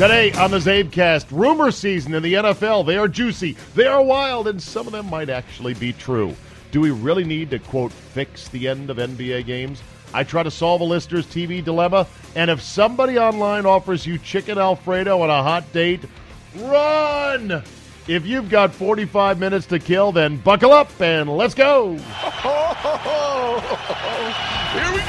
Today on the CzabeCast, rumor season in the NFL. They are juicy, they are wild, and some of them might actually be true. Do we really need to, quote, fix the end of NBA games? I try to solve a listener's TV dilemma, and if somebody online offers you chicken Alfredo on a hot date, run! If you've got 45 minutes to kill, then buckle up and let's go! Here we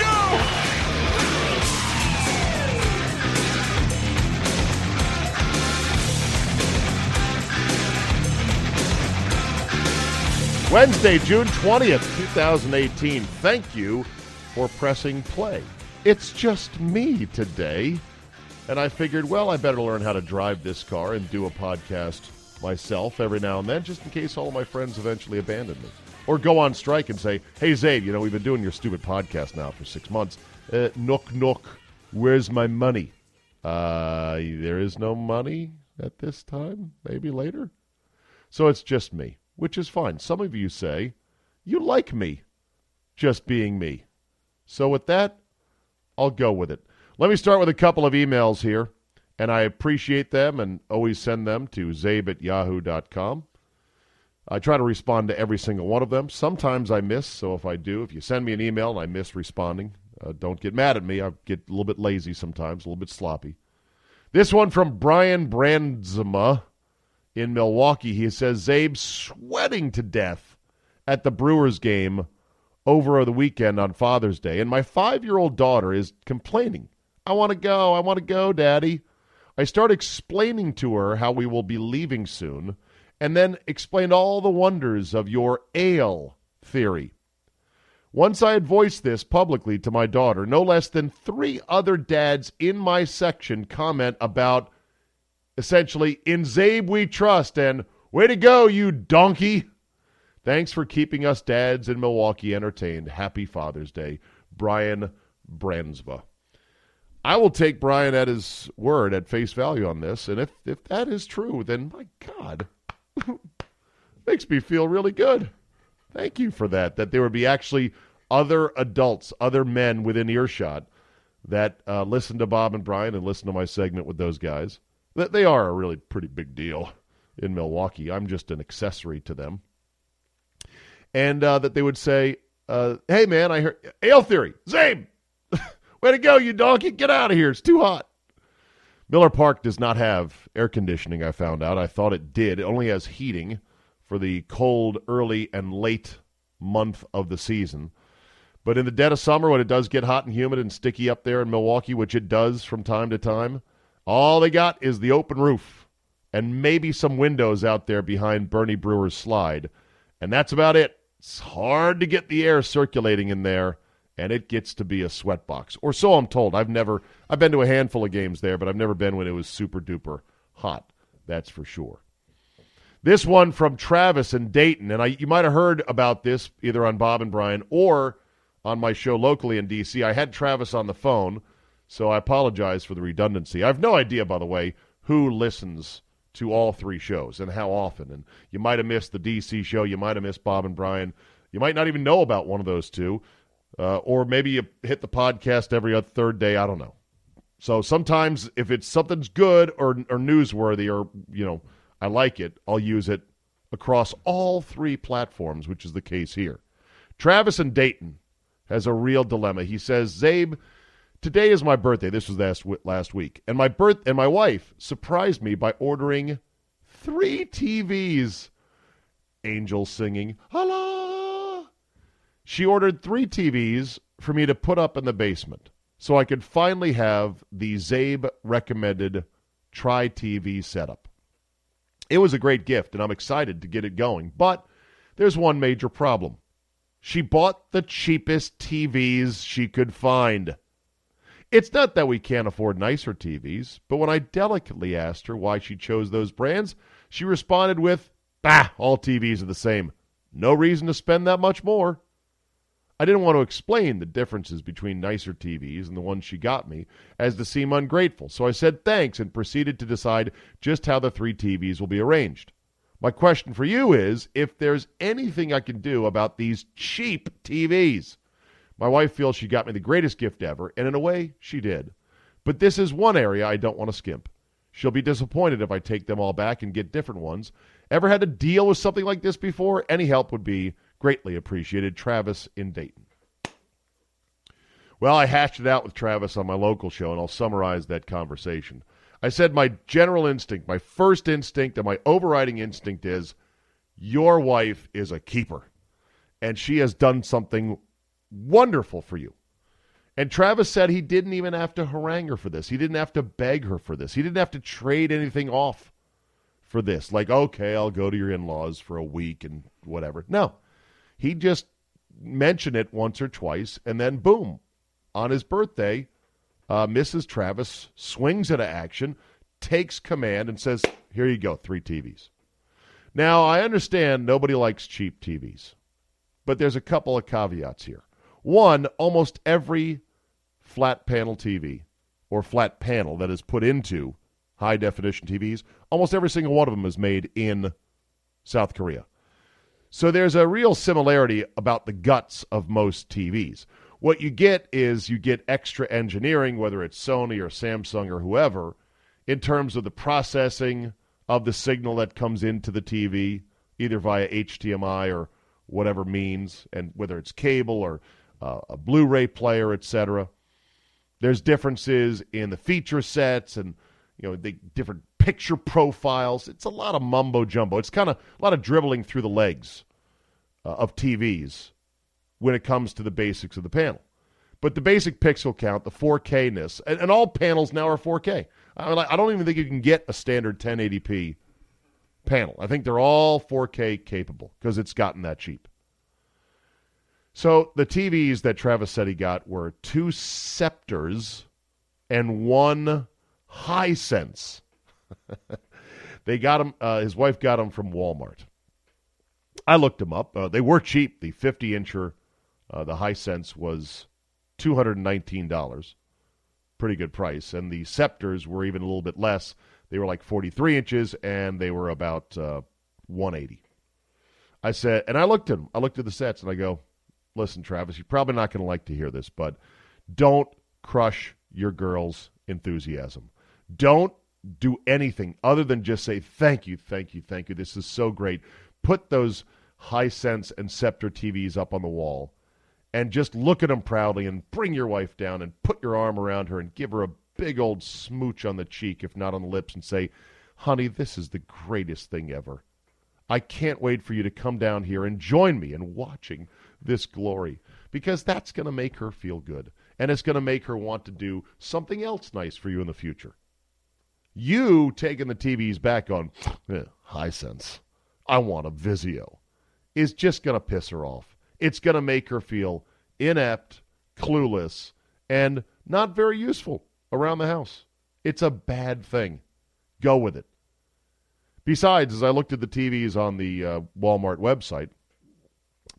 Wednesday, June 20th, 2018. Thank you for pressing play. It's just me today. And I figured, well, I better learn how to drive this car and do a podcast myself every now and then, just in case all of my friends eventually abandon me. Or go on strike and say, hey, Czabe, you know, we've been doing your stupid podcast now for six months. Uh, nook, nook, where's my money? Uh, there is no money at this time, maybe later. So it's just me which is fine. Some of you say, you like me just being me. So with that, I'll go with it. Let me start with a couple of emails here, and I appreciate them and always send them to czabe at yahoo.com. I try to respond to every single one of them. Sometimes I miss, so if I do, if you send me an email and I miss responding, uh, don't get mad at me. I get a little bit lazy sometimes, a little bit sloppy. This one from Brian Brandzema in Milwaukee. He says Czabe sweating to death at the Brewers game over the weekend on Father's Day. And my five year old daughter is complaining. I want to go. I want to go, Daddy. I start explaining to her how we will be leaving soon, and then explained all the wonders of your ale theory. Once I had voiced this publicly to my daughter, no less than three other dads in my section comment about essentially, in Czabe we trust, and way to go, you donkey. Thanks for keeping us dads in Milwaukee entertained. Happy Father's Day, Brian Bransva. I will take Brian at his word at face value on this, and if, if that is true, then my God, makes me feel really good. Thank you for that. That there would be actually other adults, other men within earshot that uh, listen to Bob and Brian and listen to my segment with those guys. That they are a really pretty big deal in Milwaukee. I'm just an accessory to them. And uh, that they would say, uh, "Hey man, I heard Ale Theory, Czabe, way to go, you donkey! Get out of here. It's too hot." Miller Park does not have air conditioning. I found out. I thought it did. It only has heating for the cold early and late month of the season. But in the dead of summer, when it does get hot and humid and sticky up there in Milwaukee, which it does from time to time, all they got is the open roof and maybe some windows out there behind Bernie Brewer's slide. And that's about it. It's hard to get the air circulating in there, and it gets to be a sweatbox. Or so I'm told. I've never I've been to a handful of games there, but I've never been when it was super duper hot. That's for sure. This one from Travis in Dayton, and I you might have heard about this either on Bob and Brian or on my show locally in DC. I had Travis on the phone so I apologize for the redundancy. I have no idea, by the way, who listens to all three shows and how often. And you might have missed the DC show. You might have missed Bob and Brian. You might not even know about one of those two. Uh, or maybe you hit the podcast every other third day. I don't know. So sometimes if it's something's good or, or newsworthy or, you know, I like it, I'll use it across all three platforms, which is the case here. Travis and Dayton has a real dilemma. He says, Czabe, today is my birthday. This was last, last week. And my birth and my wife surprised me by ordering three TVs. Angels singing, Allah. She ordered three TVs for me to put up in the basement so I could finally have the Czabe recommended Tri TV setup. It was a great gift, and I'm excited to get it going. But there's one major problem. She bought the cheapest TVs she could find. It's not that we can't afford nicer TVs, but when I delicately asked her why she chose those brands, she responded with, Bah, all TVs are the same. No reason to spend that much more. I didn't want to explain the differences between nicer TVs and the ones she got me as to seem ungrateful, so I said thanks and proceeded to decide just how the three TVs will be arranged. My question for you is if there's anything I can do about these cheap TVs. My wife feels she got me the greatest gift ever, and in a way, she did. But this is one area I don't want to skimp. She'll be disappointed if I take them all back and get different ones. Ever had to deal with something like this before? Any help would be Greatly appreciated. Travis in Dayton. Well, I hashed it out with Travis on my local show, and I'll summarize that conversation. I said my general instinct, my first instinct, and my overriding instinct is your wife is a keeper, and she has done something wonderful for you. And Travis said he didn't even have to harangue her for this. He didn't have to beg her for this. He didn't have to trade anything off for this. Like, okay, I'll go to your in laws for a week and whatever. No. He just mentioned it once or twice, and then boom, on his birthday, uh, Mrs. Travis swings into action, takes command, and says, Here you go, three TVs. Now, I understand nobody likes cheap TVs, but there's a couple of caveats here. One, almost every flat panel TV or flat panel that is put into high definition TVs, almost every single one of them is made in South Korea. So there's a real similarity about the guts of most TVs. What you get is you get extra engineering, whether it's Sony or Samsung or whoever, in terms of the processing of the signal that comes into the TV, either via HDMI or whatever means, and whether it's cable or uh, a Blu-ray player, etc. There's differences in the feature sets and you know the different picture profiles. It's a lot of mumbo jumbo. It's kind of a lot of dribbling through the legs uh, of TVs when it comes to the basics of the panel. But the basic pixel count, the 4K ness, and, and all panels now are 4K. I, I don't even think you can get a standard 1080p panel. I think they're all 4K capable because it's gotten that cheap. So the TVs that Travis said he got were two Scepters and one Hisense. they got him. Uh, his wife got him from Walmart. I looked them up. Uh, they were cheap. The 50 incher, uh, the sense was $219. Pretty good price. And the Scepters were even a little bit less. They were like 43 inches and they were about uh, 180. I said, and I looked at them. I looked at the sets and I go, listen, Travis, you're probably not going to like to hear this, but don't crush your girl's enthusiasm. Don't do anything other than just say thank you, thank you, thank you. This is so great. Put those Hisense and Scepter TVs up on the wall and just look at them proudly and bring your wife down and put your arm around her and give her a big old smooch on the cheek, if not on the lips, and say, honey, this is the greatest thing ever. I can't wait for you to come down here and join me in watching this glory because that's going to make her feel good and it's going to make her want to do something else nice for you in the future. You taking the TVs back on eh, Hisense, I want a Vizio, is just going to piss her off. It's going to make her feel inept, clueless, and not very useful around the house. It's a bad thing. Go with it. Besides, as I looked at the TVs on the uh, Walmart website,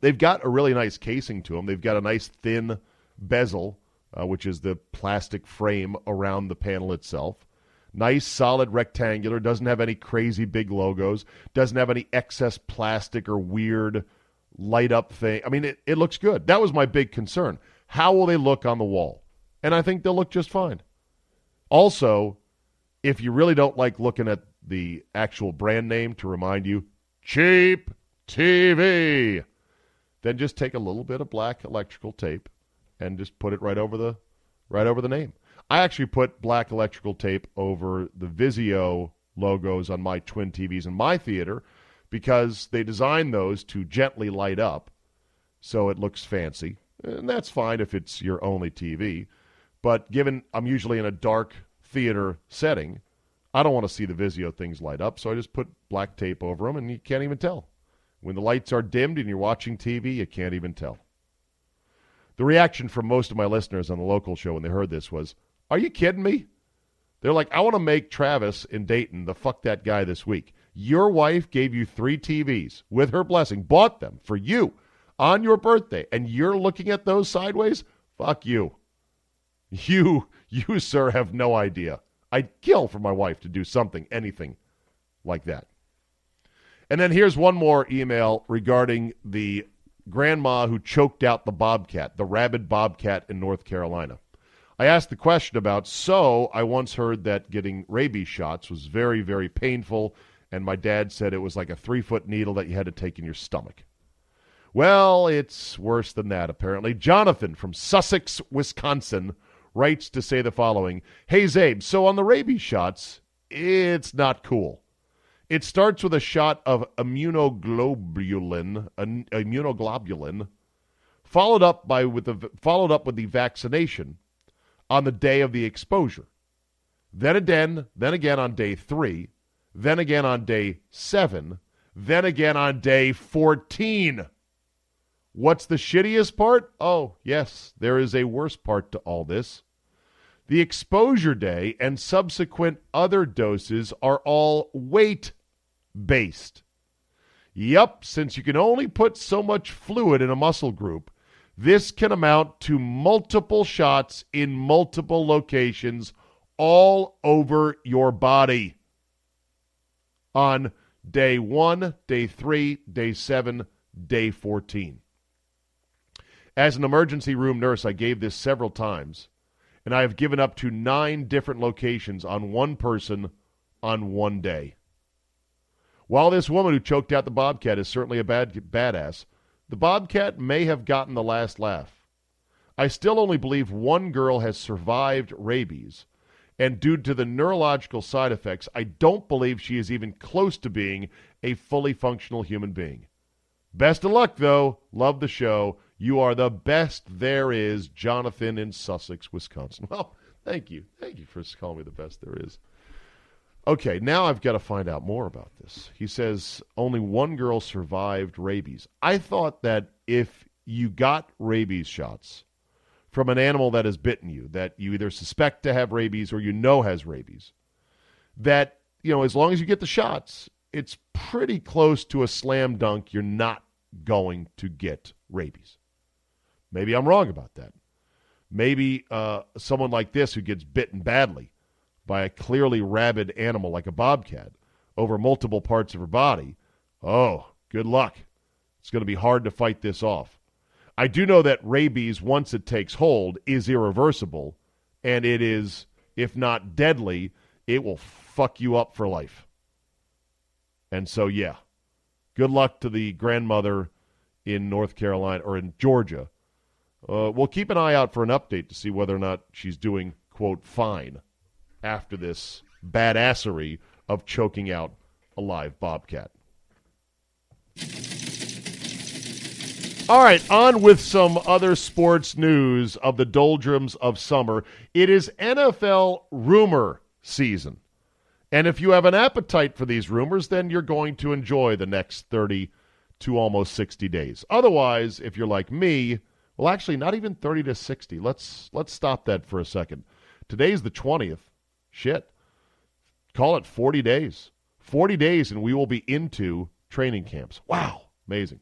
they've got a really nice casing to them. They've got a nice thin bezel, uh, which is the plastic frame around the panel itself. Nice, solid rectangular. Doesn't have any crazy big logos. Doesn't have any excess plastic or weird light up thing. I mean, it, it looks good. That was my big concern. How will they look on the wall? And I think they'll look just fine. Also, if you really don't like looking at the actual brand name to remind you, cheap TV, then just take a little bit of black electrical tape, and just put it right over the right over the name. I actually put black electrical tape over the Vizio logos on my twin TVs in my theater because they designed those to gently light up so it looks fancy. And that's fine if it's your only TV. But given I'm usually in a dark theater setting, I don't want to see the Vizio things light up, so I just put black tape over them and you can't even tell. When the lights are dimmed and you're watching TV, you can't even tell. The reaction from most of my listeners on the local show when they heard this was, Are you kidding me? They're like, I want to make Travis in Dayton the fuck that guy this week. Your wife gave you three TVs with her blessing, bought them for you on your birthday, and you're looking at those sideways? Fuck you. You, you, sir, have no idea. I'd kill for my wife to do something, anything like that. And then here's one more email regarding the grandma who choked out the bobcat, the rabid bobcat in North Carolina. I asked the question about, so I once heard that getting rabies shots was very, very painful, and my dad said it was like a three foot needle that you had to take in your stomach. Well, it's worse than that, apparently. Jonathan from Sussex, Wisconsin, writes to say the following Hey, Czabe, so on the rabies shots, it's not cool. It starts with a shot of immunoglobulin, immunoglobulin, followed up by with the followed up with the vaccination on the day of the exposure. Then again, then again on day 3, then again on day 7, then again on day 14. What's the shittiest part? Oh, yes, there is a worse part to all this. The exposure day and subsequent other doses are all weight based. Yep, since you can only put so much fluid in a muscle group, this can amount to multiple shots in multiple locations all over your body. On day one, day three, day seven, day 14. As an emergency room nurse, I gave this several times, and I have given up to nine different locations on one person on one day. While this woman who choked out the bobcat is certainly a bad badass, the bobcat may have gotten the last laugh. I still only believe one girl has survived rabies, and due to the neurological side effects, I don't believe she is even close to being a fully functional human being. Best of luck, though. Love the show. You are the best there is, Jonathan in Sussex, Wisconsin. Well, thank you. Thank you for calling me the best there is. Okay, now I've got to find out more about this. He says only one girl survived rabies. I thought that if you got rabies shots from an animal that has bitten you, that you either suspect to have rabies or you know has rabies, that, you know, as long as you get the shots, it's pretty close to a slam dunk you're not going to get rabies. Maybe I'm wrong about that. Maybe uh, someone like this who gets bitten badly by a clearly rabid animal like a bobcat over multiple parts of her body, oh, good luck. It's going to be hard to fight this off. I do know that rabies, once it takes hold, is irreversible, and it is, if not deadly, it will fuck you up for life. And so, yeah, good luck to the grandmother in North Carolina or in Georgia. Uh, we'll keep an eye out for an update to see whether or not she's doing, quote, fine after this badassery of choking out a live bobcat. All right, on with some other sports news of the doldrums of summer. It is NFL rumor season. And if you have an appetite for these rumors, then you're going to enjoy the next 30 to almost 60 days. Otherwise, if you're like me, well actually not even 30 to 60. Let's let's stop that for a second. Today's the 20th. Shit. Call it 40 days. 40 days, and we will be into training camps. Wow. Amazing.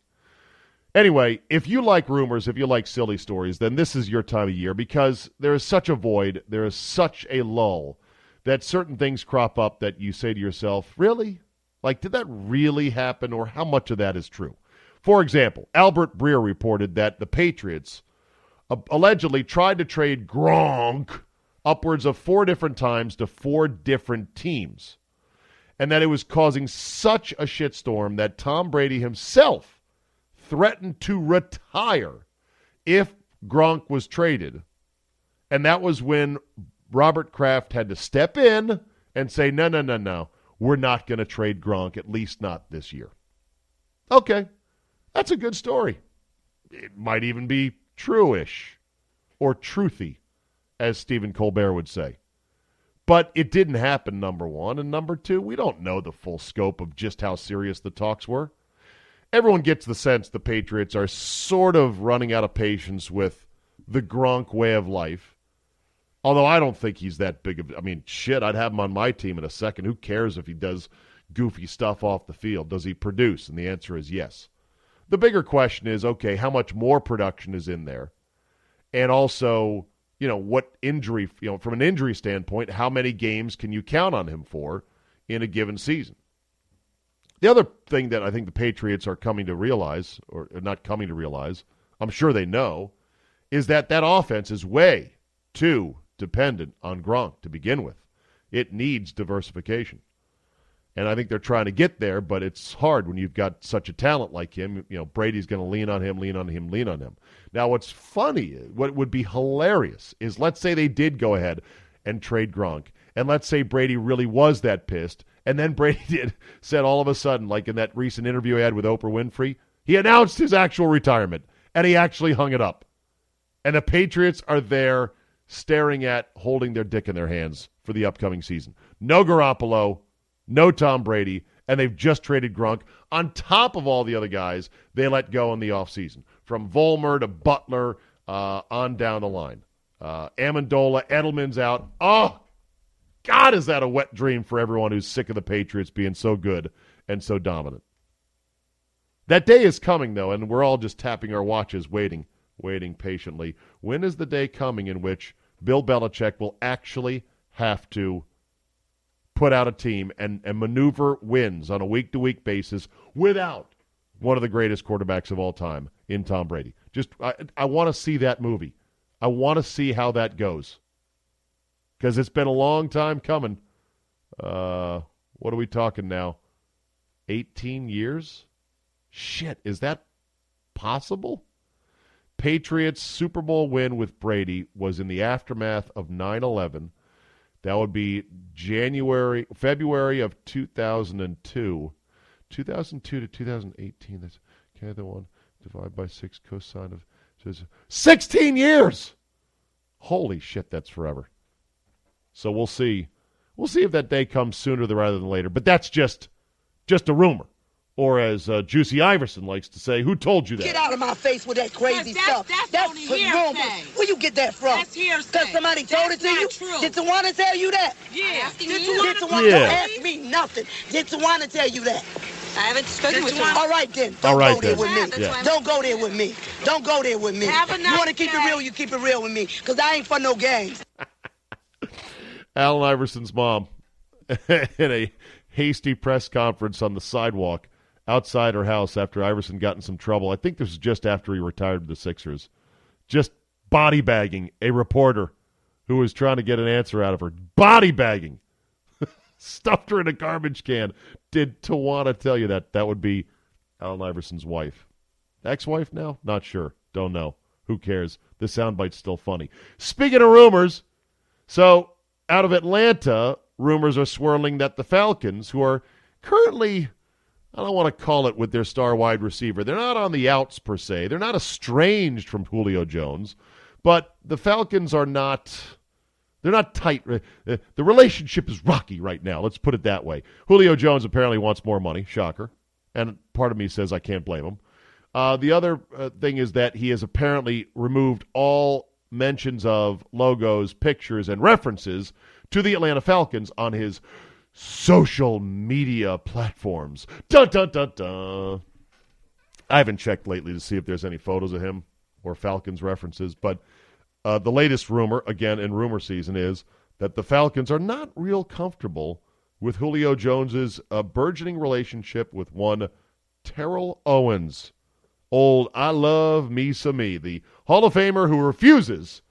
Anyway, if you like rumors, if you like silly stories, then this is your time of year because there is such a void, there is such a lull that certain things crop up that you say to yourself, really? Like, did that really happen, or how much of that is true? For example, Albert Breer reported that the Patriots uh, allegedly tried to trade Gronk upwards of four different times to four different teams. And that it was causing such a shitstorm that Tom Brady himself threatened to retire if Gronk was traded. And that was when Robert Kraft had to step in and say, no, no, no, no, we're not going to trade Gronk, at least not this year. Okay, that's a good story. It might even be true-ish or truthy, as Stephen Colbert would say. But it didn't happen, number one. And number two, we don't know the full scope of just how serious the talks were. Everyone gets the sense the Patriots are sort of running out of patience with the Gronk way of life. Although I don't think he's that big of I mean, shit, I'd have him on my team in a second. Who cares if he does goofy stuff off the field? Does he produce? And the answer is yes. The bigger question is, okay, how much more production is in there? And also, you know, what injury, you know, from an injury standpoint, how many games can you count on him for in a given season? The other thing that I think the Patriots are coming to realize, or not coming to realize, I'm sure they know, is that that offense is way too dependent on Gronk to begin with. It needs diversification. And I think they're trying to get there, but it's hard when you've got such a talent like him. You know, Brady's going to lean on him, lean on him, lean on him. Now, what's funny, what would be hilarious is let's say they did go ahead and trade Gronk, and let's say Brady really was that pissed, and then Brady did said all of a sudden, like in that recent interview I had with Oprah Winfrey, he announced his actual retirement, and he actually hung it up. And the Patriots are there staring at holding their dick in their hands for the upcoming season. No Garoppolo, no Tom Brady, and they've just traded Gronk on top of all the other guys they let go in the offseason, from Vollmer to Butler uh, on down the line. Uh, Amendola, Edelman's out. Oh, God, is that a wet dream for everyone who's sick of the Patriots being so good and so dominant. That day is coming, though, and we're all just tapping our watches, waiting, waiting patiently. When is the day coming in which Bill Belichick will actually have to put out a team and, and maneuver wins on a week to week basis without one of the greatest quarterbacks of all time in Tom Brady. Just I, I want to see that movie. I want to see how that goes because it's been a long time coming. Uh, what are we talking now? 18 years? Shit, is that possible? Patriots Super Bowl win with Brady was in the aftermath of 9 11 that would be January, February of 2002. 2002 to 2018. That's okay. The one divided by six cosine of says 16 years. Holy shit, that's forever. So we'll see. We'll see if that day comes sooner rather than later. But that's just just a rumor. Or as uh, Juicy Iverson likes to say, who told you that? Get out of my face with that crazy that's, stuff. That's, that's only rumors. Where you get that from? That's hearsay. Because somebody told that's it to you? True. Did Tawana tell you that? Yeah. Did Tawana Tawana yeah. don't ask me nothing. Did Tawana tell you that? I haven't spoken with Tawana. All right then. Don't All right go there with me. Yeah, Don't go there with me. Don't go there with me. Have a you nice want to keep day. it real, you keep it real with me. Because I ain't for no games. Allen Iverson's mom in a hasty press conference on the sidewalk outside her house after Iverson got in some trouble. I think this was just after he retired the Sixers. Just body bagging a reporter who was trying to get an answer out of her. Body bagging. Stuffed her in a garbage can. Did Tawana tell you that? That would be Allen Iverson's wife. Ex wife now? Not sure. Don't know. Who cares? The soundbite's still funny. Speaking of rumors, so out of Atlanta, rumors are swirling that the Falcons, who are currently, I don't want to call it with their star wide receiver, they're not on the outs per se. They're not estranged from Julio Jones, but the Falcons are not. They're not tight. Uh, The relationship is rocky right now. Let's put it that way. Julio Jones apparently wants more money. Shocker. And part of me says I can't blame him. Uh, the other uh, thing is that he has apparently removed all mentions of logos, pictures, and references to the Atlanta Falcons on his social media platforms. Dun dun dun dun. I haven't checked lately to see if there's any photos of him or Falcons references, but uh, the latest rumor, again in rumor season, is that the Falcons are not real comfortable with Julio Jones's uh, burgeoning relationship with one Terrell Owens. Old I love me some me, the Hall of Famer who refuses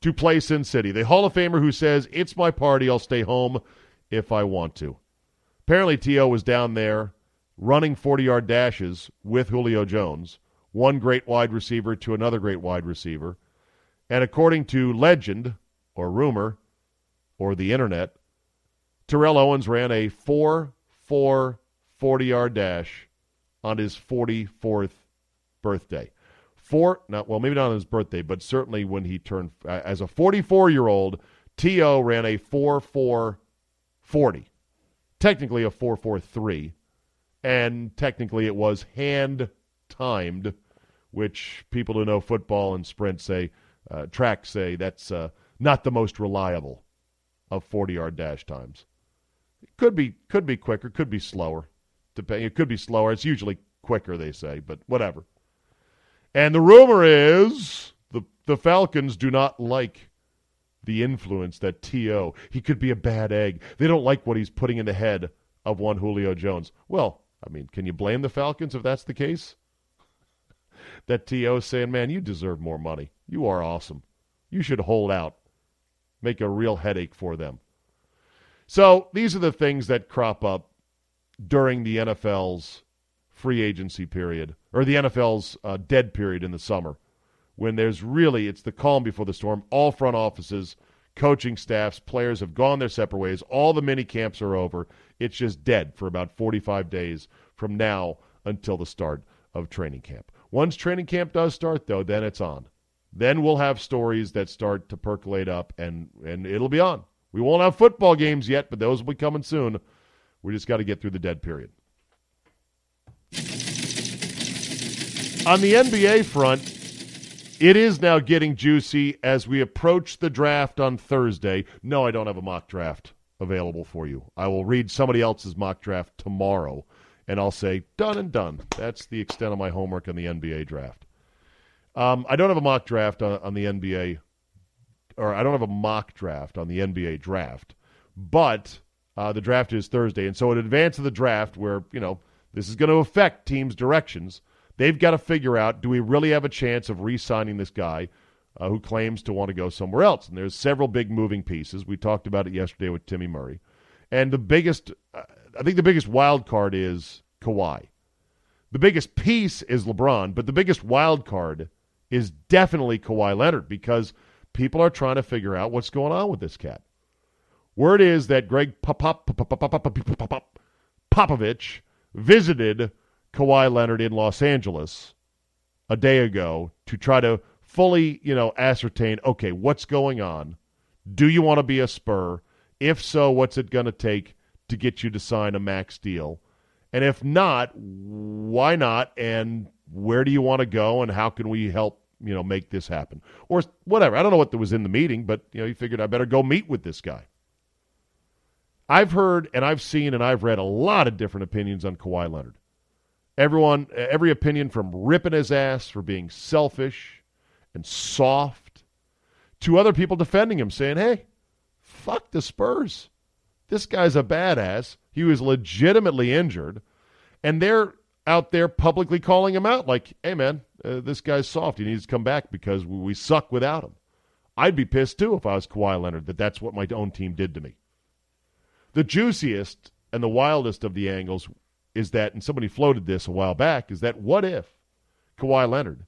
to play Sin City, the Hall of Famer who says, It's my party, I'll stay home if I want to. Apparently, T.O. was down there running 40 yard dashes with Julio Jones, one great wide receiver to another great wide receiver. And according to legend or rumor or the internet, Terrell Owens ran a 4 4 40 yard dash on his 44th birthday. Four, not well, maybe not on his birthday, but certainly when he turned as a 44 year old. T.O. ran a 4 4 40. Technically a 4 4 3. And technically it was hand timed, which people who know football and sprint say, uh, track say that's uh, not the most reliable of 40 yard dash times. It could be could be quicker, could be slower. Depending, it could be slower. It's usually quicker, they say, but whatever. And the rumor is the the Falcons do not like the influence that T.O. He could be a bad egg. They don't like what he's putting in the head of one Julio Jones. Well, I mean, can you blame the Falcons if that's the case? that T.O. saying, man, you deserve more money. You are awesome. You should hold out. Make a real headache for them. So these are the things that crop up during the NFL's free agency period or the NFL's uh, dead period in the summer when there's really it's the calm before the storm. All front offices, coaching staffs, players have gone their separate ways. All the mini camps are over. It's just dead for about 45 days from now until the start of training camp. Once training camp does start though, then it's on. Then we'll have stories that start to percolate up and and it'll be on. We won't have football games yet, but those will be coming soon. We just got to get through the dead period. On the NBA front, it is now getting juicy as we approach the draft on Thursday. No, I don't have a mock draft available for you. I will read somebody else's mock draft tomorrow, and I'll say, done and done. That's the extent of my homework on the NBA draft. Um, I don't have a mock draft on, on the NBA, or I don't have a mock draft on the NBA draft, but uh, the draft is Thursday. And so, in advance of the draft, where, you know, this is going to affect teams' directions – They've got to figure out do we really have a chance of re signing this guy uh, who claims to want to go somewhere else? And there's several big moving pieces. We talked about it yesterday with Timmy Murray. And the biggest, uh, I think the biggest wild card is Kawhi. The biggest piece is LeBron, but the biggest wild card is definitely Kawhi Leonard because people are trying to figure out what's going on with this cat. Word is that Gregg Popovich visited Kawhi Leonard in Los Angeles a day ago to try to fully, you know, ascertain, okay, what's going on? Do you want to be a Spur? If so, what's it going to take to get you to sign a max deal? And if not, why not? And where do you want to go? And how can we help, you know, make this happen? Or whatever. I don't know what was in the meeting, but, you know, he figured I better go meet with this guy. I've heard and I've seen and I've read a lot of different opinions on Kawhi Leonard. Everyone, every opinion from ripping his ass for being selfish and soft to other people defending him, saying, hey, fuck the Spurs. This guy's a badass. He was legitimately injured. And they're out there publicly calling him out like, hey, man, uh, this guy's soft. He needs to come back because we suck without him. I'd be pissed too if I was Kawhi Leonard that that's what my own team did to me. The juiciest and the wildest of the angles is that, and somebody floated this a while back, is that what if Kawhi Leonard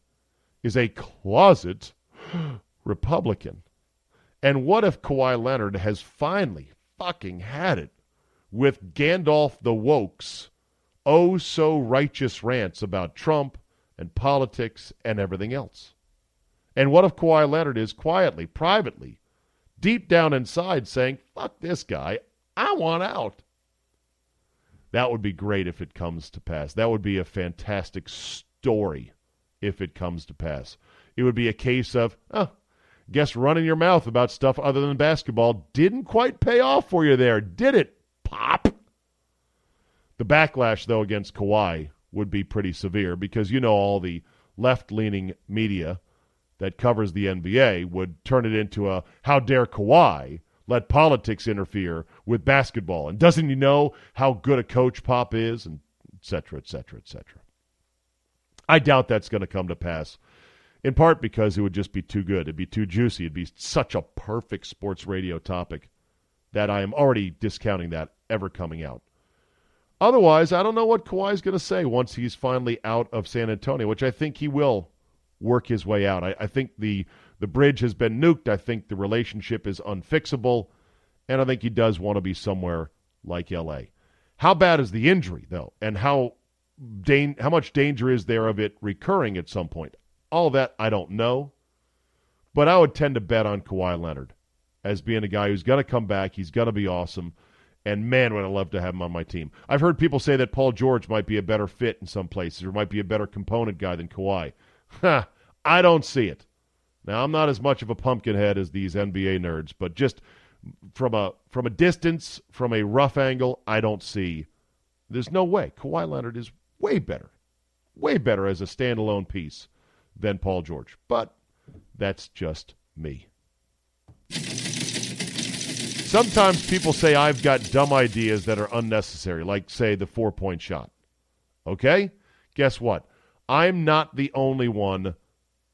is a closet Republican? And what if Kawhi Leonard has finally fucking had it with Gandalf the Woke's oh so righteous rants about Trump and politics and everything else? And what if Kawhi Leonard is quietly, privately, deep down inside saying, fuck this guy, I want out? That would be great if it comes to pass. That would be a fantastic story if it comes to pass. It would be a case of, oh, guess running your mouth about stuff other than basketball didn't quite pay off for you there, did it, Pop? The backlash, though, against Kawhi would be pretty severe because you know all the left leaning media that covers the NBA would turn it into a how dare Kawhi let politics interfere with basketball. And doesn't he know how good a coach Pop is? And et cetera, et cetera, et cetera. I doubt that's going to come to pass, in part because it would just be too good. It'd be too juicy. It'd be such a perfect sports radio topic that I am already discounting that ever coming out. Otherwise, I don't know what Kawhi's going to say once he's finally out of San Antonio, which I think he will work his way out. I, I think the The bridge has been nuked. I think the relationship is unfixable, and I think he does want to be somewhere like L.A. How bad is the injury, though, and how dan- how much danger is there of it recurring at some point? All that I don't know, but I would tend to bet on Kawhi Leonard as being a guy who's going to come back. He's going to be awesome. And man, would I love to have him on my team. I've heard people say that Paul George might be a better fit in some places or might be a better component guy than Kawhi. I don't see it. Now, I'm not as much of a pumpkin head as these NBA nerds, but just from a from a distance, from a rough angle, I don't see. There's no way. Kawhi Leonard is way better, way better as a standalone piece than Paul George. But that's just me. Sometimes people say I've got dumb ideas that are unnecessary, like, say, the four point shot. Okay? Guess what? I'm not the only one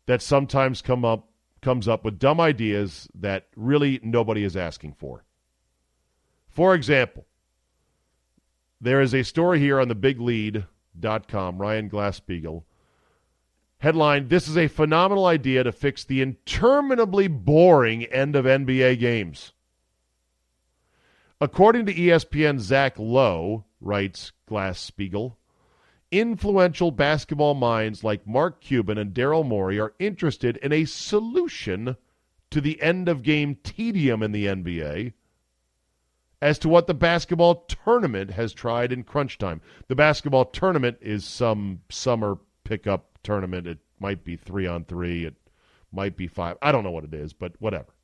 that sometimes come up comes up with dumb ideas that really nobody is asking for. For example, there is a story here on the biglead.com, Ryan Glasspiegel. Headline This is a phenomenal idea to fix the interminably boring end of NBA games. According to ESPN, Zach Lowe, writes Glasspiegel, influential basketball minds like Mark Cuban and Daryl Morey are interested in a solution to the end of game tedium in the NBA as to what the basketball tournament has tried in crunch time. The basketball tournament is some summer pickup tournament. It might be three on three, it might be five. I don't know what it is, but whatever.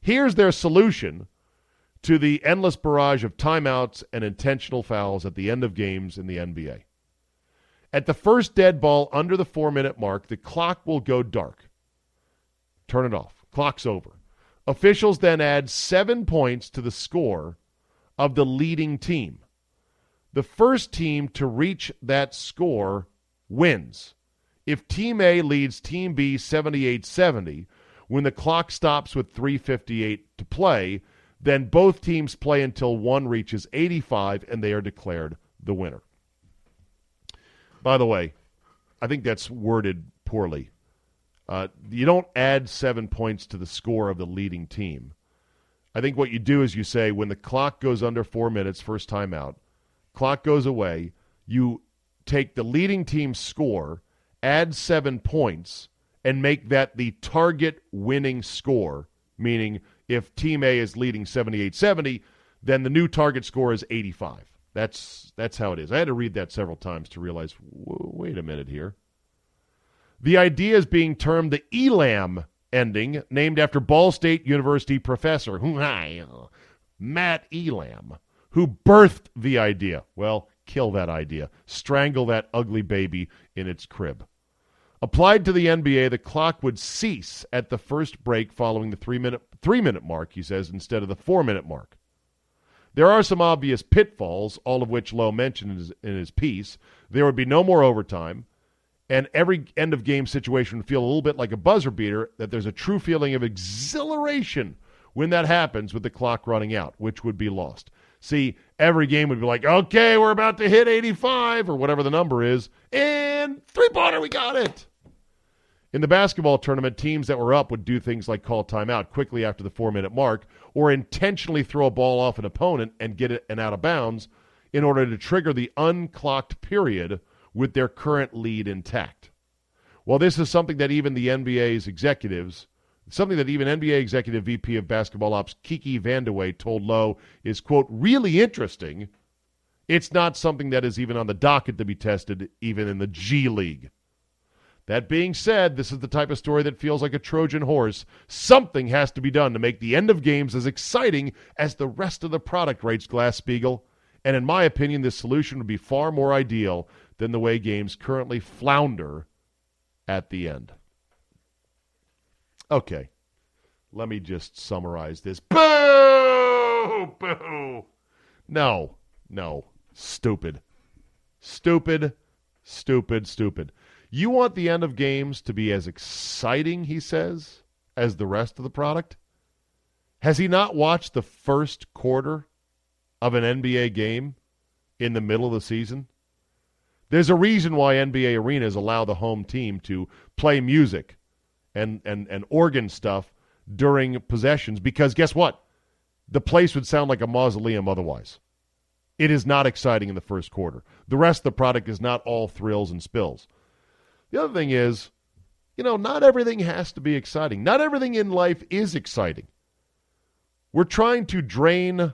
Here's their solution to the endless barrage of timeouts and intentional fouls at the end of games in the NBA. At the first dead ball under the four minute mark, the clock will go dark. Turn it off. Clock's over. Officials then add seven points to the score of the leading team. The first team to reach that score wins. If Team A leads Team B 78 70, when the clock stops with 358 to play, then both teams play until one reaches 85 and they are declared the winner. By the way, I think that's worded poorly. Uh, you don't add seven points to the score of the leading team. I think what you do is you say when the clock goes under four minutes, first time out, clock goes away, you take the leading team's score, add seven points, and make that the target winning score, meaning if Team A is leading 78 70, then the new target score is 85. That's, that's how it is. I had to read that several times to realize wait a minute here. The idea is being termed the ELAM ending, named after Ball State University professor Matt Elam, who birthed the idea. Well, kill that idea. Strangle that ugly baby in its crib. Applied to the NBA, the clock would cease at the first break following the three minute three minute mark, he says, instead of the four minute mark. There are some obvious pitfalls, all of which Lowe mentioned in his, in his piece. There would be no more overtime, and every end of game situation would feel a little bit like a buzzer beater, that there's a true feeling of exhilaration when that happens with the clock running out, which would be lost. See, every game would be like, okay, we're about to hit 85 or whatever the number is, and three pointer, we got it. In the basketball tournament, teams that were up would do things like call timeout quickly after the four minute mark or intentionally throw a ball off an opponent and get it and out of bounds in order to trigger the unclocked period with their current lead intact. Well, this is something that even the NBA's executives, something that even NBA executive VP of basketball ops Kiki Vandeweghe told Lowe is, quote, really interesting. It's not something that is even on the docket to be tested, even in the G League. That being said, this is the type of story that feels like a Trojan horse. Something has to be done to make the end of games as exciting as the rest of the product, writes Glasspiegel. And in my opinion, this solution would be far more ideal than the way games currently flounder at the end. Okay, let me just summarize this. Boo! Boo! No, no. Stupid. Stupid, stupid, stupid. You want the end of games to be as exciting, he says, as the rest of the product? Has he not watched the first quarter of an NBA game in the middle of the season? There's a reason why NBA arenas allow the home team to play music and, and, and organ stuff during possessions because guess what? The place would sound like a mausoleum otherwise. It is not exciting in the first quarter. The rest of the product is not all thrills and spills. The other thing is, you know, not everything has to be exciting. Not everything in life is exciting. We're trying to drain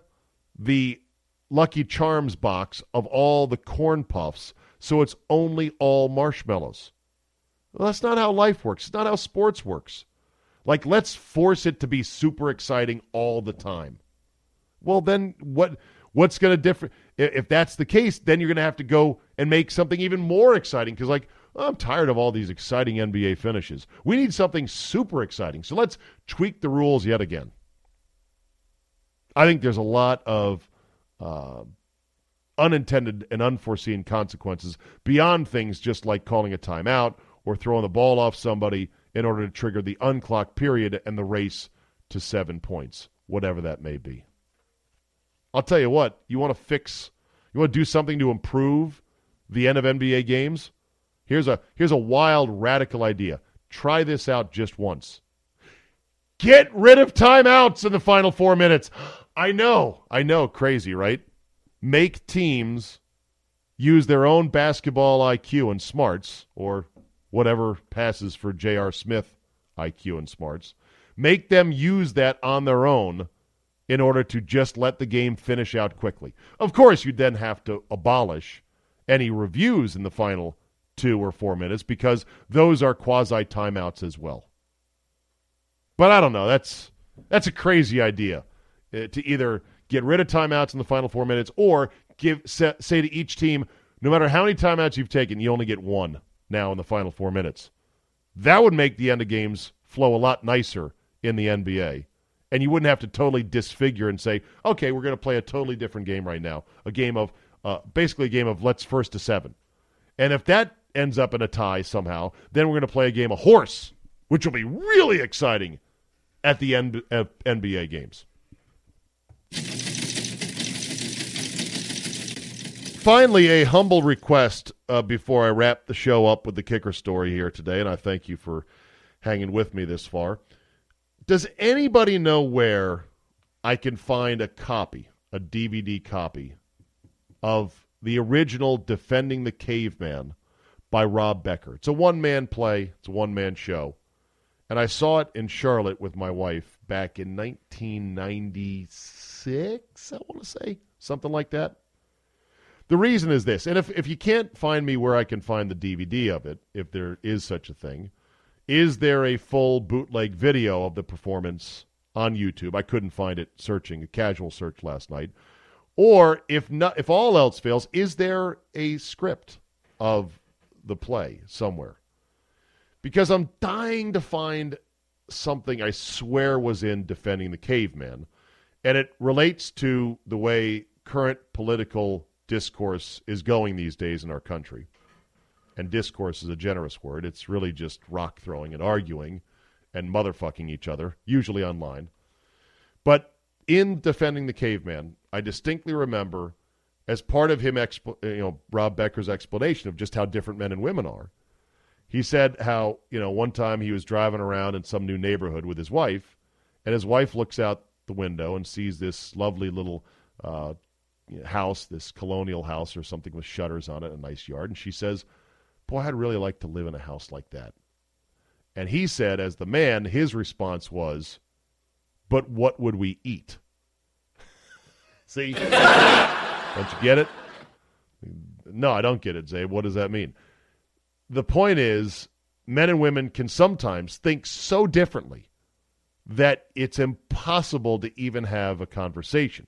the Lucky Charms box of all the corn puffs so it's only all marshmallows. Well, that's not how life works. It's not how sports works. Like, let's force it to be super exciting all the time. Well, then what? What's going to differ? If that's the case, then you're going to have to go and make something even more exciting. Because, like, I'm tired of all these exciting NBA finishes. We need something super exciting. So let's tweak the rules yet again. I think there's a lot of uh, unintended and unforeseen consequences beyond things just like calling a timeout or throwing the ball off somebody in order to trigger the unclock period and the race to seven points, whatever that may be. I'll tell you what, you want to fix, you want to do something to improve the end of NBA games? Here's a here's a wild radical idea. Try this out just once. Get rid of timeouts in the final 4 minutes. I know. I know, crazy, right? Make teams use their own basketball IQ and smarts or whatever passes for J.R. Smith IQ and smarts. Make them use that on their own in order to just let the game finish out quickly. Of course, you'd then have to abolish any reviews in the final two or four minutes because those are quasi timeouts as well. But I don't know. That's that's a crazy idea uh, to either get rid of timeouts in the final four minutes or give say, say to each team, no matter how many timeouts you've taken, you only get one now in the final four minutes. That would make the end of games flow a lot nicer in the NBA. And you wouldn't have to totally disfigure and say, okay, we're going to play a totally different game right now. A game of, uh, basically a game of let's first to seven. And if that ends up in a tie somehow, then we're going to play a game of horse, which will be really exciting at the end of NBA games. Finally, a humble request uh, before I wrap the show up with the kicker story here today, and I thank you for hanging with me this far. Does anybody know where I can find a copy, a DVD copy, of the original Defending the Caveman by Rob Becker? It's a one man play, it's a one man show. And I saw it in Charlotte with my wife back in 1996, I want to say, something like that. The reason is this, and if, if you can't find me where I can find the DVD of it, if there is such a thing, is there a full bootleg video of the performance on YouTube? I couldn't find it searching a casual search last night. Or if not, if all else fails, is there a script of the play somewhere? Because I'm dying to find something I swear was in Defending the Caveman, and it relates to the way current political discourse is going these days in our country. And discourse is a generous word. It's really just rock throwing and arguing and motherfucking each other, usually online. But in defending the caveman, I distinctly remember as part of him, expo- you know, Rob Becker's explanation of just how different men and women are. He said how, you know, one time he was driving around in some new neighborhood with his wife, and his wife looks out the window and sees this lovely little uh, house, this colonial house or something with shutters on it, a nice yard. And she says, Boy, I'd really like to live in a house like that. And he said, as the man, his response was, But what would we eat? See? Don't you get it? No, I don't get it, Zay. What does that mean? The point is, men and women can sometimes think so differently that it's impossible to even have a conversation.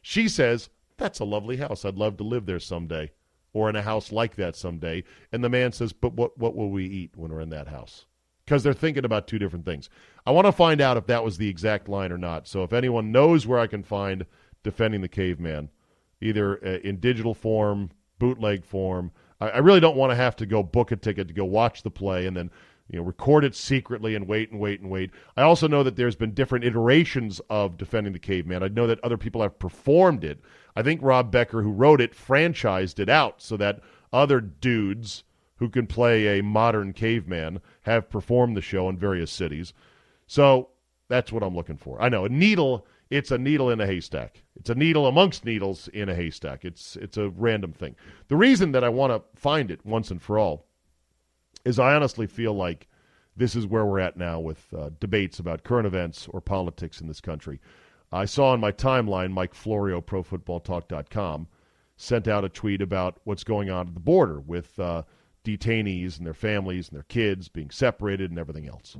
She says, that's a lovely house. I'd love to live there someday or in a house like that someday. And the man says, But what, what will we eat when we're in that house? Because they're thinking about two different things. I want to find out if that was the exact line or not. So if anyone knows where I can find Defending the Caveman, either uh, in digital form, bootleg form, I, I really don't want to have to go book a ticket to go watch the play and then you know, record it secretly and wait and wait and wait. I also know that there's been different iterations of Defending the Caveman. I know that other people have performed it. I think Rob Becker, who wrote it, franchised it out so that other dudes who can play a modern caveman have performed the show in various cities. So that's what I'm looking for. I know a needle. It's a needle in a haystack. It's a needle amongst needles in a haystack. It's it's a random thing. The reason that I want to find it once and for all is I honestly feel like this is where we're at now with uh, debates about current events or politics in this country. I saw on my timeline Mike Florio, ProFootballTalk.com, sent out a tweet about what's going on at the border with uh, detainees and their families and their kids being separated and everything else.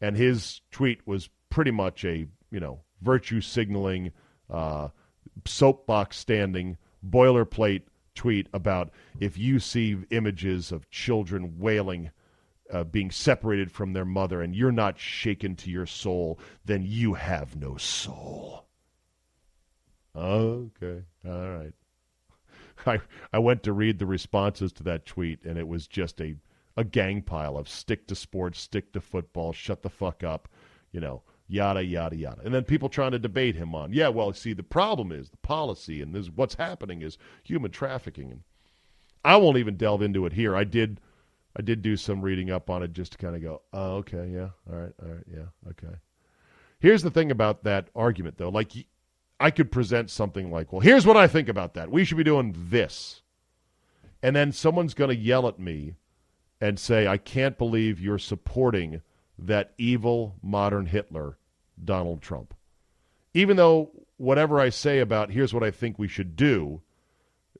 And his tweet was pretty much a you know virtue signaling, uh, soapbox standing, boilerplate tweet about if you see images of children wailing uh, being separated from their mother and you're not shaken to your soul, then you have no soul. Okay, all right. I I went to read the responses to that tweet and it was just a a gang pile of stick to sports, stick to football, shut the fuck up, you know, yada yada yada. And then people trying to debate him on, yeah, well, see, the problem is the policy and this what's happening is human trafficking and I won't even delve into it here. I did I did do some reading up on it just to kind of go, oh, okay, yeah, all right, all right, yeah, okay. Here's the thing about that argument, though. Like, I could present something like, well, here's what I think about that. We should be doing this. And then someone's going to yell at me and say, I can't believe you're supporting that evil modern Hitler, Donald Trump. Even though whatever I say about here's what I think we should do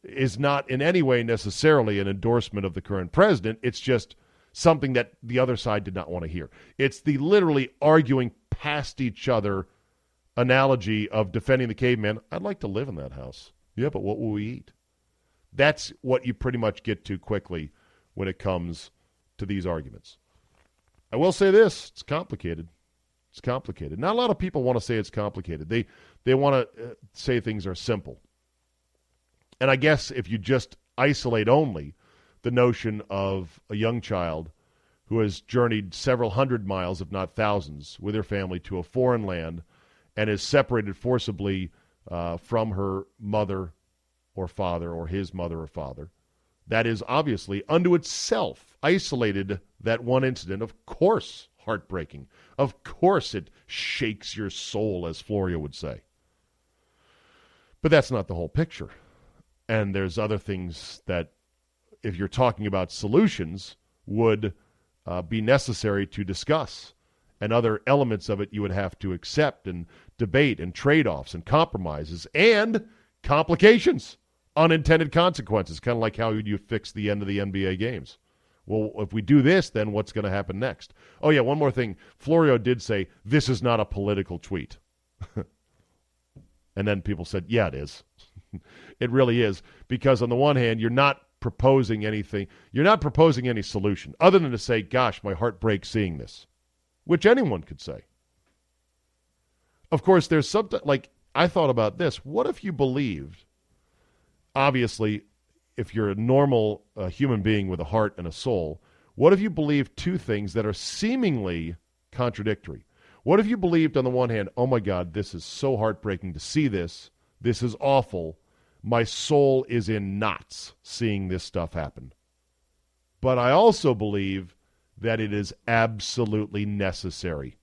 is not in any way necessarily an endorsement of the current president. It's just something that the other side did not want to hear. It's the literally arguing past each other analogy of defending the caveman. I'd like to live in that house. Yeah, but what will we eat? That's what you pretty much get to quickly when it comes to these arguments. I will say this it's complicated. It's complicated. Not a lot of people want to say it's complicated. They, they want to uh, say things are simple. And I guess if you just isolate only the notion of a young child who has journeyed several hundred miles, if not thousands, with her family to a foreign land and is separated forcibly uh, from her mother or father or his mother or father, that is obviously unto itself isolated that one incident, of course, heartbreaking. Of course, it shakes your soul, as Florio would say. But that's not the whole picture and there's other things that, if you're talking about solutions, would uh, be necessary to discuss, and other elements of it you would have to accept and debate, and trade offs and compromises, and complications, unintended consequences, kind of like how you fix the end of the NBA games. Well, if we do this, then what's going to happen next? Oh, yeah, one more thing. Florio did say, this is not a political tweet. and then people said, yeah, it is. it really is. Because on the one hand, you're not proposing anything, you're not proposing any solution other than to say, gosh, my heart breaks seeing this, which anyone could say. Of course, there's something like I thought about this. What if you believed, obviously, if you're a normal uh, human being with a heart and a soul, what if you believe two things that are seemingly contradictory? What if you believed, on the one hand, oh my God, this is so heartbreaking to see this, this is awful. My soul is in knots seeing this stuff happen. But I also believe that it is absolutely necessary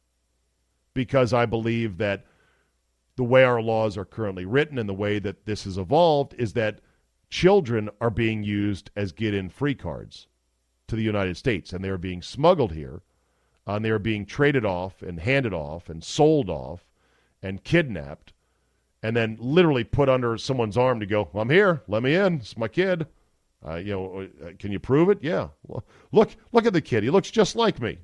because I believe that the way our laws are currently written and the way that this has evolved is that children are being used as get in free cards to the United States and they're being smuggled here and they're being traded off and handed off and sold off and kidnapped and then literally put under someone's arm to go, I'm here, let me in, it's my kid. Uh, you know, uh, can you prove it? Yeah. Look, look at the kid. He looks just like me.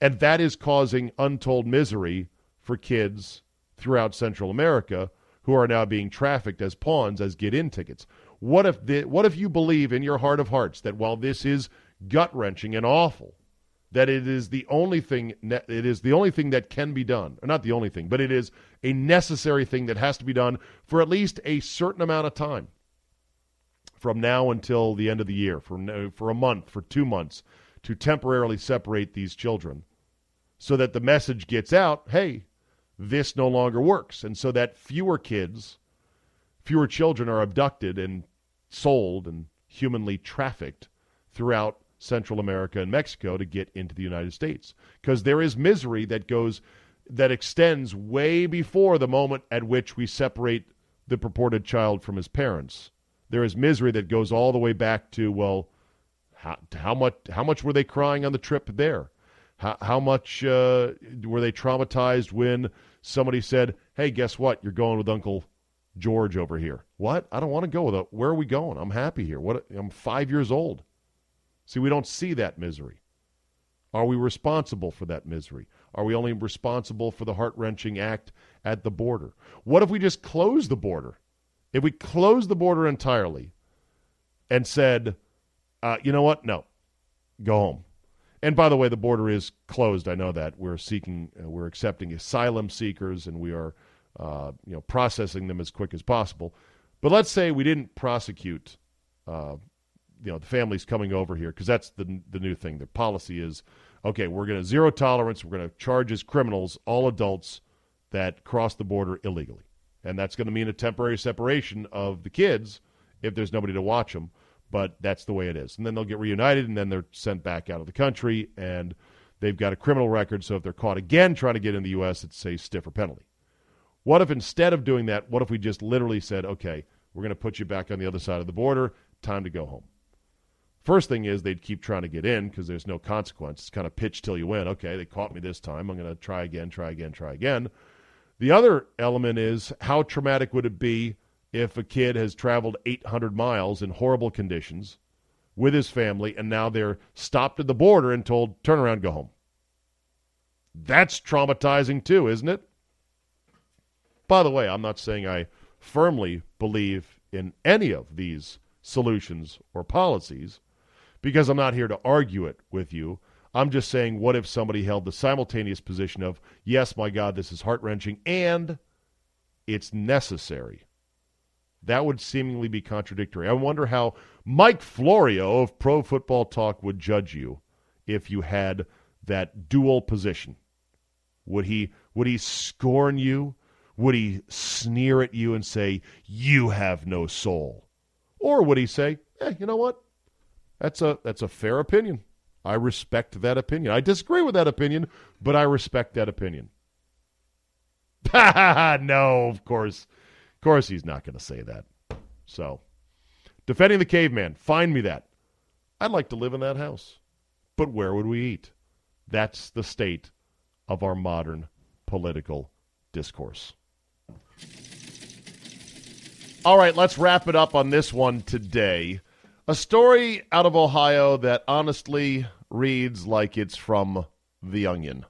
And that is causing untold misery for kids throughout Central America who are now being trafficked as pawns as get-in tickets. What if the, what if you believe in your heart of hearts that while this is gut-wrenching and awful, that it is the only thing it is the only thing that can be done or not the only thing but it is a necessary thing that has to be done for at least a certain amount of time from now until the end of the year for for a month for 2 months to temporarily separate these children so that the message gets out hey this no longer works and so that fewer kids fewer children are abducted and sold and humanly trafficked throughout Central America and Mexico to get into the United States because there is misery that goes that extends way before the moment at which we separate the purported child from his parents. There is misery that goes all the way back to well, how, how much how much were they crying on the trip there? How, how much uh, were they traumatized when somebody said, "Hey, guess what? You're going with Uncle George over here." What? I don't want to go with it. Where are we going? I'm happy here. What? I'm five years old. See, we don't see that misery. Are we responsible for that misery? Are we only responsible for the heart wrenching act at the border? What if we just close the border? If we close the border entirely and said, uh, you know what? No, go home. And by the way, the border is closed. I know that we're seeking, uh, we're accepting asylum seekers, and we are, uh, you know, processing them as quick as possible. But let's say we didn't prosecute, uh, you know, the families coming over here because that's the the new thing. The policy is, okay, we're going to zero tolerance. We're going to charge as criminals all adults that cross the border illegally, and that's going to mean a temporary separation of the kids if there's nobody to watch them but that's the way it is. And then they'll get reunited, and then they're sent back out of the country, and they've got a criminal record. So if they're caught again trying to get in the U.S., it's a stiffer penalty. What if instead of doing that, what if we just literally said, okay, we're going to put you back on the other side of the border, time to go home? First thing is they'd keep trying to get in because there's no consequence. It's kind of pitch till you win. Okay, they caught me this time. I'm going to try again, try again, try again. The other element is how traumatic would it be if a kid has traveled 800 miles in horrible conditions with his family and now they're stopped at the border and told, turn around, go home. That's traumatizing too, isn't it? By the way, I'm not saying I firmly believe in any of these solutions or policies because I'm not here to argue it with you. I'm just saying, what if somebody held the simultaneous position of, yes, my God, this is heart wrenching, and it's necessary? That would seemingly be contradictory. I wonder how Mike Florio of Pro Football Talk would judge you if you had that dual position. Would he would he scorn you? Would he sneer at you and say you have no soul? Or would he say, "Eh, you know what? That's a that's a fair opinion. I respect that opinion. I disagree with that opinion, but I respect that opinion." no, of course course, he's not going to say that. So, defending the caveman, find me that. I'd like to live in that house. But where would we eat? That's the state of our modern political discourse. All right, let's wrap it up on this one today. A story out of Ohio that honestly reads like it's from The Onion,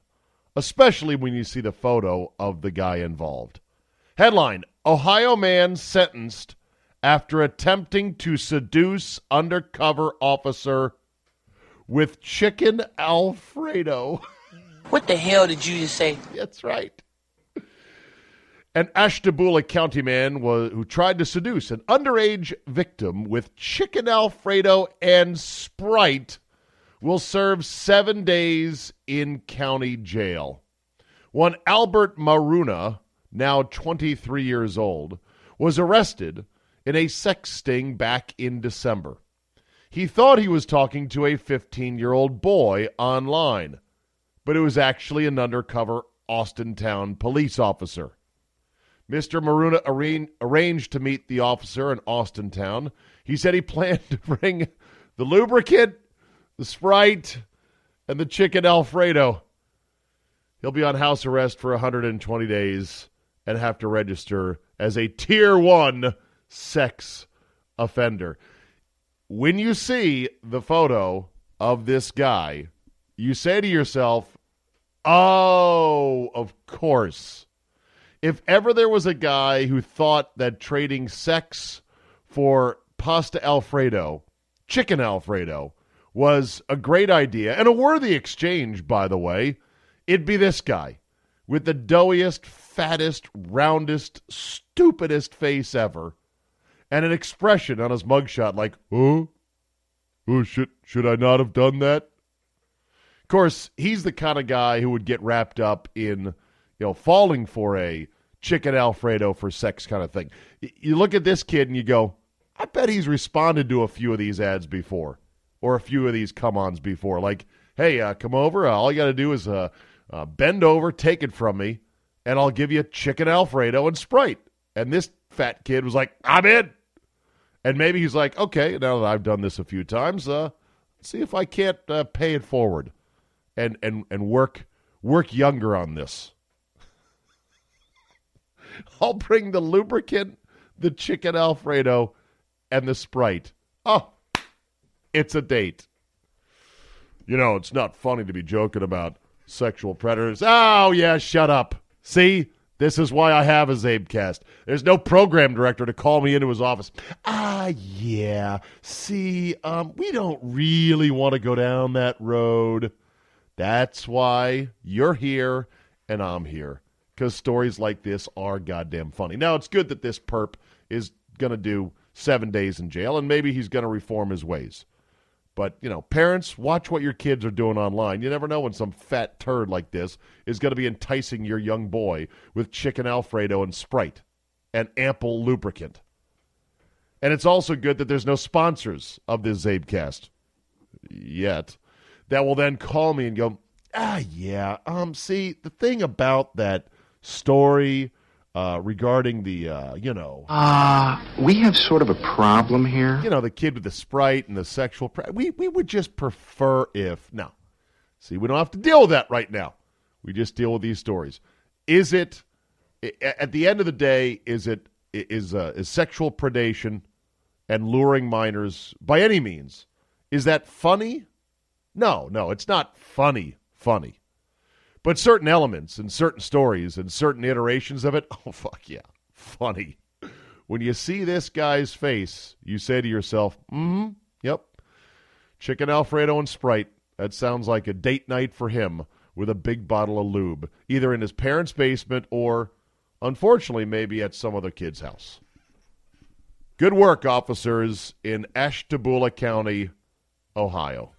especially when you see the photo of the guy involved. Headline Ohio man sentenced after attempting to seduce undercover officer with chicken Alfredo. What the hell did you just say? That's right. An Ashtabula County man was, who tried to seduce an underage victim with chicken Alfredo and Sprite will serve seven days in county jail. One Albert Maruna now 23 years old, was arrested in a sex sting back in December. He thought he was talking to a 15 year old boy online, but it was actually an undercover Austintown police officer. Mr. Maruna arranged to meet the officer in Austintown. He said he planned to bring the lubricant, the Sprite, and the chicken Alfredo. He'll be on house arrest for 120 days and have to register as a tier one sex offender. When you see the photo of this guy, you say to yourself, Oh, of course. If ever there was a guy who thought that trading sex for pasta Alfredo, chicken Alfredo, was a great idea and a worthy exchange, by the way, it'd be this guy with the doughiest, fattest, roundest, stupidest face ever, and an expression on his mugshot like, oh, oh, should, should I not have done that? Of course, he's the kind of guy who would get wrapped up in, you know, falling for a chicken Alfredo for sex kind of thing. You look at this kid and you go, I bet he's responded to a few of these ads before. or a few of these come ons before. Like, hey, uh, come over. Uh, all you got to do is uh, uh, bend over, take it from me, and I'll give you chicken Alfredo and Sprite. And this fat kid was like, I'm in. And maybe he's like, okay, now that I've done this a few times, uh, see if I can't uh, pay it forward and, and, and work work younger on this. I'll bring the lubricant, the chicken Alfredo, and the Sprite. Oh, it's a date. You know, it's not funny to be joking about sexual predators. Oh, yeah, shut up. See? This is why I have a CzabeCast. There's no program director to call me into his office. Ah, yeah. See, um, we don't really want to go down that road. That's why you're here and I'm here. Because stories like this are goddamn funny. Now, it's good that this perp is going to do seven days in jail, and maybe he's going to reform his ways. But, you know, parents, watch what your kids are doing online. You never know when some fat turd like this is going to be enticing your young boy with chicken Alfredo and Sprite and ample lubricant. And it's also good that there's no sponsors of this CzabeCast yet that will then call me and go, ah, yeah, um, see, the thing about that story uh, regarding the, uh, you know, Uh, we have sort of a problem here. you know, the kid with the sprite and the sexual. Pre- we we would just prefer if no. See, we don't have to deal with that right now. We just deal with these stories. Is it at the end of the day? Is it, is, uh, is sexual predation and luring minors by any means? Is that funny? No, no, it's not funny. Funny. But certain elements and certain stories and certain iterations of it, oh, fuck yeah, funny. When you see this guy's face, you say to yourself, mm hmm, yep, chicken Alfredo and Sprite. That sounds like a date night for him with a big bottle of lube, either in his parents' basement or, unfortunately, maybe at some other kid's house. Good work, officers in Ashtabula County, Ohio.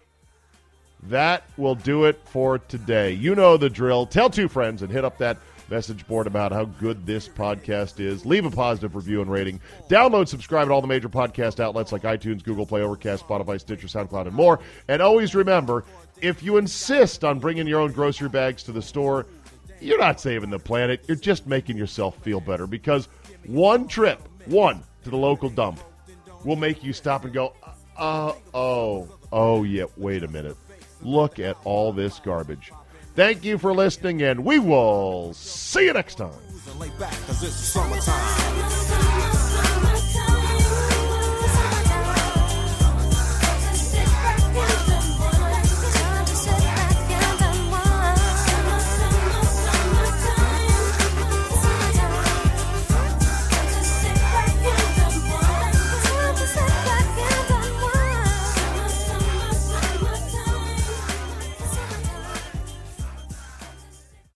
That will do it for today. You know the drill. Tell two friends and hit up that message board about how good this podcast is. Leave a positive review and rating. Download, subscribe at all the major podcast outlets like iTunes, Google Play, Overcast, Spotify, Stitcher, SoundCloud, and more. And always remember, if you insist on bringing your own grocery bags to the store, you're not saving the planet. You're just making yourself feel better because one trip, one to the local dump, will make you stop and go, uh, oh, oh, yeah, wait a minute. Look at all this garbage. Thank you for listening, and we will see you next time.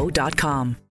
Cancerscreeninfo.com.